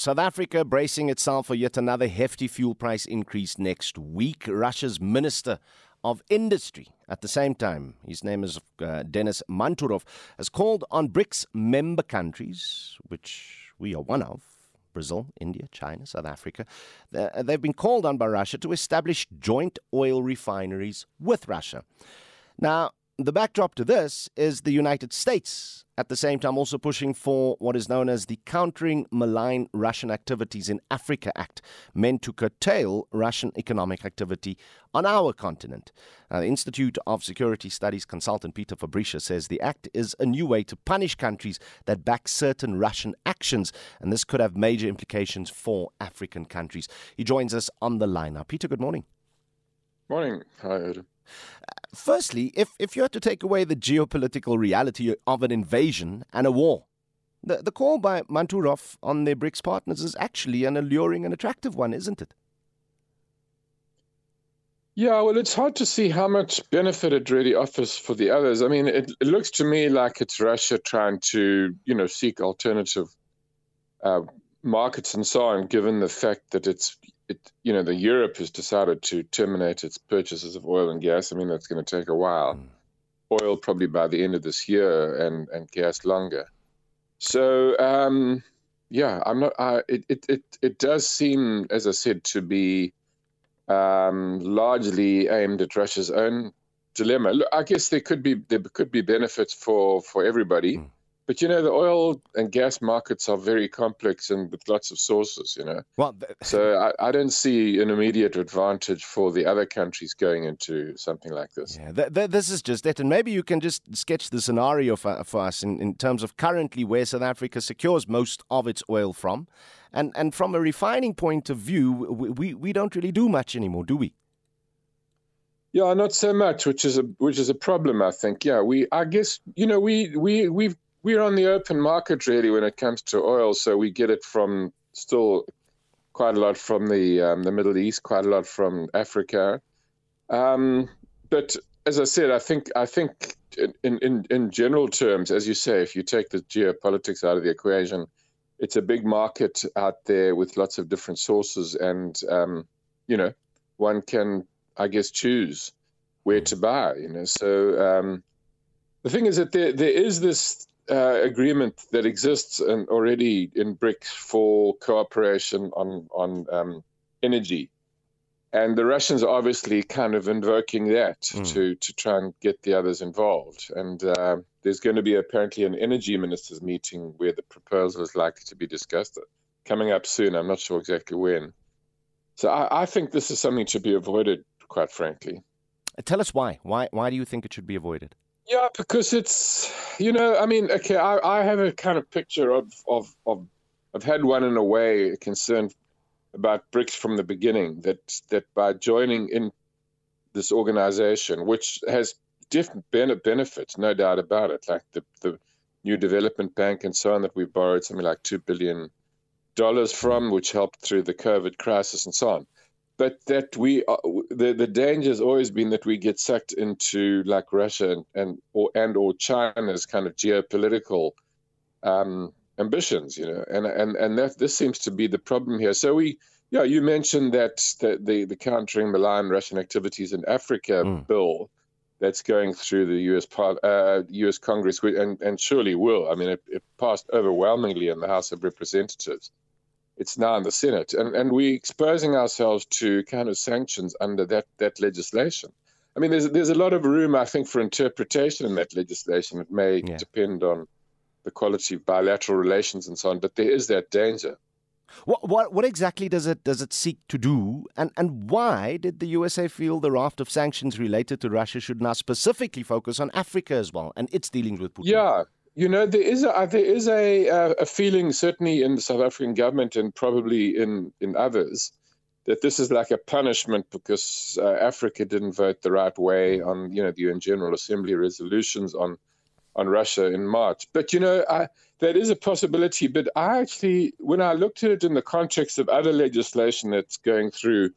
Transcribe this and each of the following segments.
South Africa bracing itself for yet another hefty fuel price increase next week. Russia's Minister of Industry, at the same time, his name is uh, Denis Manturov, has called on BRICS member countries, which we are one of, Brazil, India, China, South Africa. They've been called on by Russia to establish joint oil refineries with Russia. Now, the backdrop to this is the United States at the same time also pushing for what is known as the Countering Malign Russian Activities in Africa Act, meant to curtail Russian economic activity on our continent. Now, the Institute of Security Studies consultant Peter Fabricius says the act is a new way to punish countries that back certain Russian actions, and this could have major implications for African countries. He joins us on the line now. Peter, good morning. Morning. Hi, Adam. Firstly, if, if you had to take away the geopolitical reality of an invasion and a war, the, the call by Manturov on their BRICS partners is actually an alluring and attractive one, isn't it? Yeah, well, it's hard to see how much benefit it really offers for the others. I mean, it, it looks to me like it's Russia trying to, you know, seek alternative uh, markets and so on, given the fact that it's it, you know, the Europe has decided to terminate its purchases of oil and gas. I mean, that's going to take a while. Mm. Oil probably by the end of this year, and and gas longer. So um, yeah, I'm not. I, it, it it it does seem, as I said, to be um, largely aimed at Russia's own dilemma. Look, I guess there could be there could be benefits for for everybody. Mm. But you know, the oil and gas markets are very complex and with lots of sources. You know, well, th- so I, I, don't see an immediate advantage for the other countries going into something like this. Yeah, th- th- this is just it, and maybe you can just sketch the scenario for, for us in, in terms of currently where South Africa secures most of its oil from, and and from a refining point of view, we we, we don't really do much anymore, do we? Yeah, not so much, which is a which is a problem. I think. Yeah, we. I guess you know we we we've we're on the open market really when it comes to oil. So we get it from still quite a lot from the um, the Middle East, quite a lot from Africa. Um, but as I said, I think I think in, in in general terms, as you say, if you take the geopolitics out of the equation, it's a big market out there with lots of different sources, and um, you know, one can, I guess, choose where to buy. You know, so um, the thing is that there there is this uh, agreement that exists in, already in BRICS for cooperation on on um, energy, and the Russians are obviously kind of invoking that mm. to to try and get the others involved. And uh, there's going to be apparently an energy ministers meeting where the proposal is likely to be discussed coming up soon. I'm not sure exactly when. So I, I think this is something to be avoided, quite frankly. Tell us why. Why why do you think it should be avoided? Yeah, because it's you know, I mean, okay, I, I have a kind of picture of of of I've had one in a way concerned about BRICS from the beginning that that by joining in this organization, which has different benefits, no doubt about it, like the the new development bank and so on that we borrowed something like two billion dollars from, which helped through the COVID crisis and so on but that we uh, the the danger has always been that we get sucked into like Russia and, and or and or China's kind of geopolitical um, ambitions, you know, and and and that this seems to be the problem here. So we, yeah, you mentioned that the the, the countering malign Russian activities in Africa mm. bill that's going through the U.S. Uh, U.S. Congress and and surely will. I mean, it, it passed overwhelmingly in the House of Representatives it's now in the Senate, and and we're exposing ourselves to kind of sanctions under that that legislation. I mean, there's there's a lot of room, I think, for interpretation in that legislation. It may yeah. depend on the quality of bilateral relations and so on, but there is that danger. What, what, what exactly does it does it seek to do, and and why did the USA feel the raft of sanctions related to Russia should now specifically focus on Africa as well and its dealings with Putin? Yeah, you know, there is a, there is a, a feeling, certainly in the South African government and probably in, in others, that this is like a punishment because uh, Africa didn't vote the right way on, you know, the UN General Assembly resolutions on on Russia in March. But you know, I, that is a possibility. But I actually, when I looked at it in the context of other legislation that's going through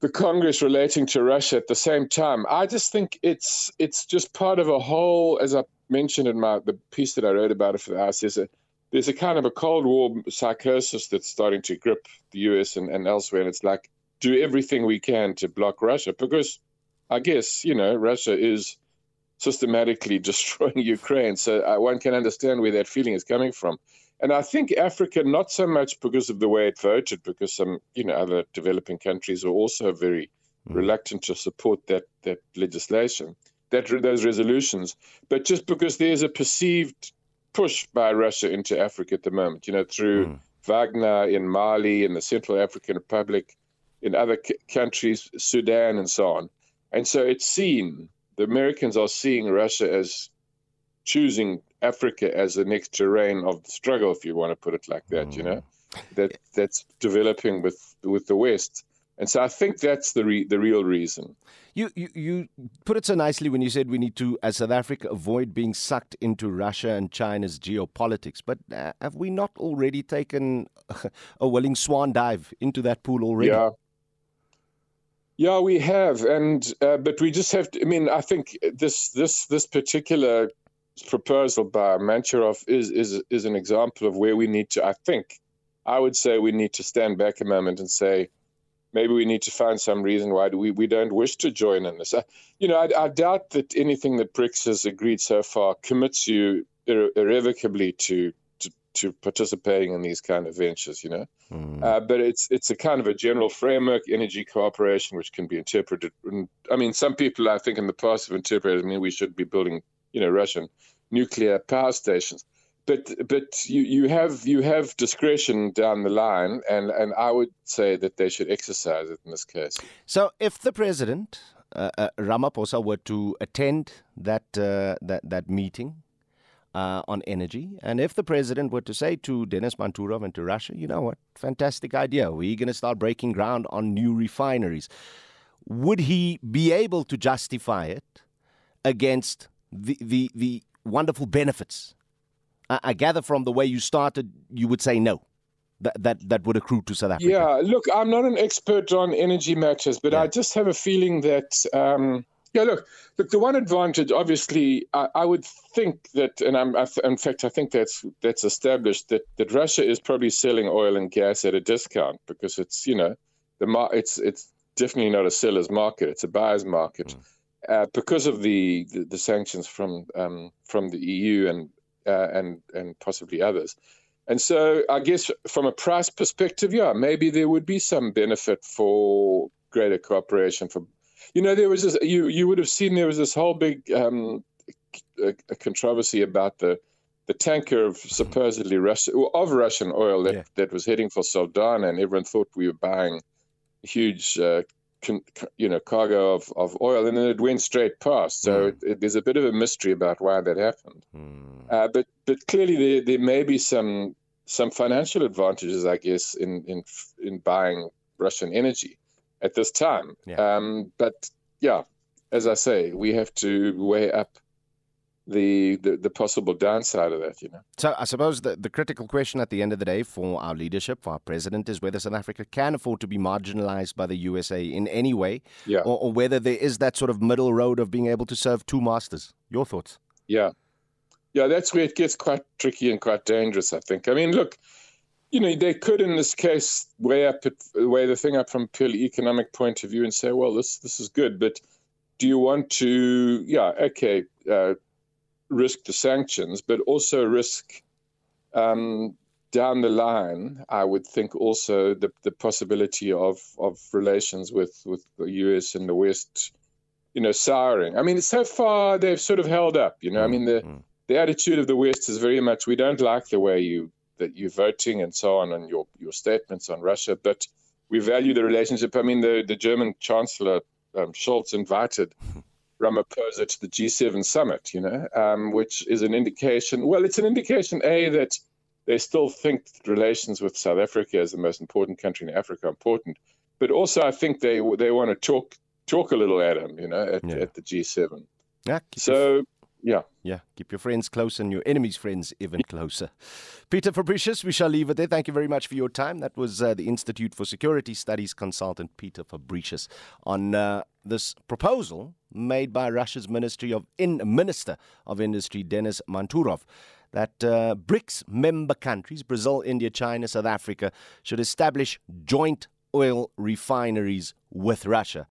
the Congress relating to Russia at the same time, I just think it's it's just part of a whole, as I mentioned in my the piece that I wrote about it for the House, there's a there's a kind of a Cold War psychosis that's starting to grip the US and, and elsewhere. And it's like, do everything we can to block Russia because I guess, you know, Russia is systematically destroying Ukraine. So uh, one can understand where that feeling is coming from. And I think Africa, not so much because of the way it voted, because some, you know, other developing countries are also very mm. reluctant to support that that legislation, that those resolutions, but just because there's a perceived push by Russia into Africa at the moment, you know, through mm. Wagner in Mali, in the Central African Republic, in other c- countries, Sudan, and so on. And so it's seen, the Americans are seeing Russia as choosing Africa as the next terrain of the struggle, if you want to put it like that, mm. you know, hmm. that that's developing with with the West. And so I think that's the re- the real reason. You, you you put it so nicely when you said we need to, as South Africa, avoid being sucked into Russia and China's geopolitics. But uh, have we not already taken a willing swan dive into that pool already? Yeah. Yeah, we have, and uh, but we just have to. I mean, I think this this this particular proposal by Manturov is is is an example of where we need to. I think I would say we need to stand back a moment and say maybe we need to find some reason why we, we don't wish to join in this. I, you know, I, I, doubt that anything that BRICS has agreed so far commits you irre- irrevocably to, to, to participating in these kind of ventures. You know, mm. uh, but it's it's a kind of a general framework, energy cooperation, which can be interpreted. I mean, some people I think in the past have interpreted. I mean, we should be building, you know, Russian nuclear power stations but but you, you have you have discretion down the line, and, and I would say that they should exercise it in this case. So, if the president uh, uh, Ramaphosa were to attend that uh, that that meeting uh, on energy, and if the president were to say to Denis Manturov and to Russia, you know what, fantastic idea, we're going to start breaking ground on new refineries, would he be able to justify it against the the the wonderful benefits I, I gather from the way you started, you would say no. That, that that would accrue to South Africa. Yeah, look, I'm not an expert on energy matters, but yeah. I just have a feeling that um, yeah, look, look. The one advantage, obviously, I, I would think that, and I'm, I, in fact, I think that's that's established that that Russia is probably selling oil and gas at a discount because it's you know the mar- it's it's definitely not a seller's market; it's a buyer's market. Mm. Uh, because of the, the, the sanctions from um, from the EU and uh, and and possibly others. And so, I guess from a price perspective, yeah, maybe there would be some benefit for greater cooperation. For you know, there was this, you you would have seen there was this whole big um, controversy about the the tanker of supposedly Russian of Russian oil that, yeah. that was heading for Saldanha, and everyone thought we were buying huge uh, you know cargo of, of oil, and then it went straight past. So mm. it, it, there's a bit of a mystery about why that happened. Mm. Uh, but but clearly there, there may be some some financial advantages, I guess, in in in buying Russian energy at this time. Yeah. Um, but yeah, as I say, we have to weigh up the, the, the possible downside of that, you know. So I suppose the, the critical question at the end of the day for our leadership, for our president, is whether South Africa can afford to be marginalized by the USA in any way, yeah. or, or whether there is that sort of middle road of being able to serve two masters. Your thoughts? Yeah, yeah, that's where it gets quite tricky and quite dangerous. I think. I mean, look, you know, they could in this case weigh up it, weigh the thing up from a purely economic point of view and say, well, this this is good, but do you want to? Yeah, okay. Uh, risk the sanctions, but also risk um, down the line, I would think also the, the possibility of, of relations with, with the US and the West, you know, souring. I mean, so far they've sort of held up, you know. Mm-hmm. I mean, the, mm. the attitude of the West is very much we don't like the way you that you're voting and so on and your, your statements on Russia, but we value the relationship. I mean, the, the German Chancellor um, Scholz invited Ramaphosa to the G7 summit, you know, um, which is an indication. Well, it's an indication, A, that they still think relations with South Africa as the most important country in Africa are important, but also I think they they want to talk talk a little at him, you know, at, yeah. at the G7. Yeah, so yeah. Yeah. Keep your friends close and your enemies' friends even closer. Peter Fabricius, we shall leave it there. Thank you very much for your time. That was uh, the Institute for Security Studies consultant Peter Fabricius on uh, this proposal made by Russia's Ministry of In- Minister of Industry Denis Manturov that uh, BRICS member countries, Brazil, India, China, South Africa, should establish joint oil refineries with Russia.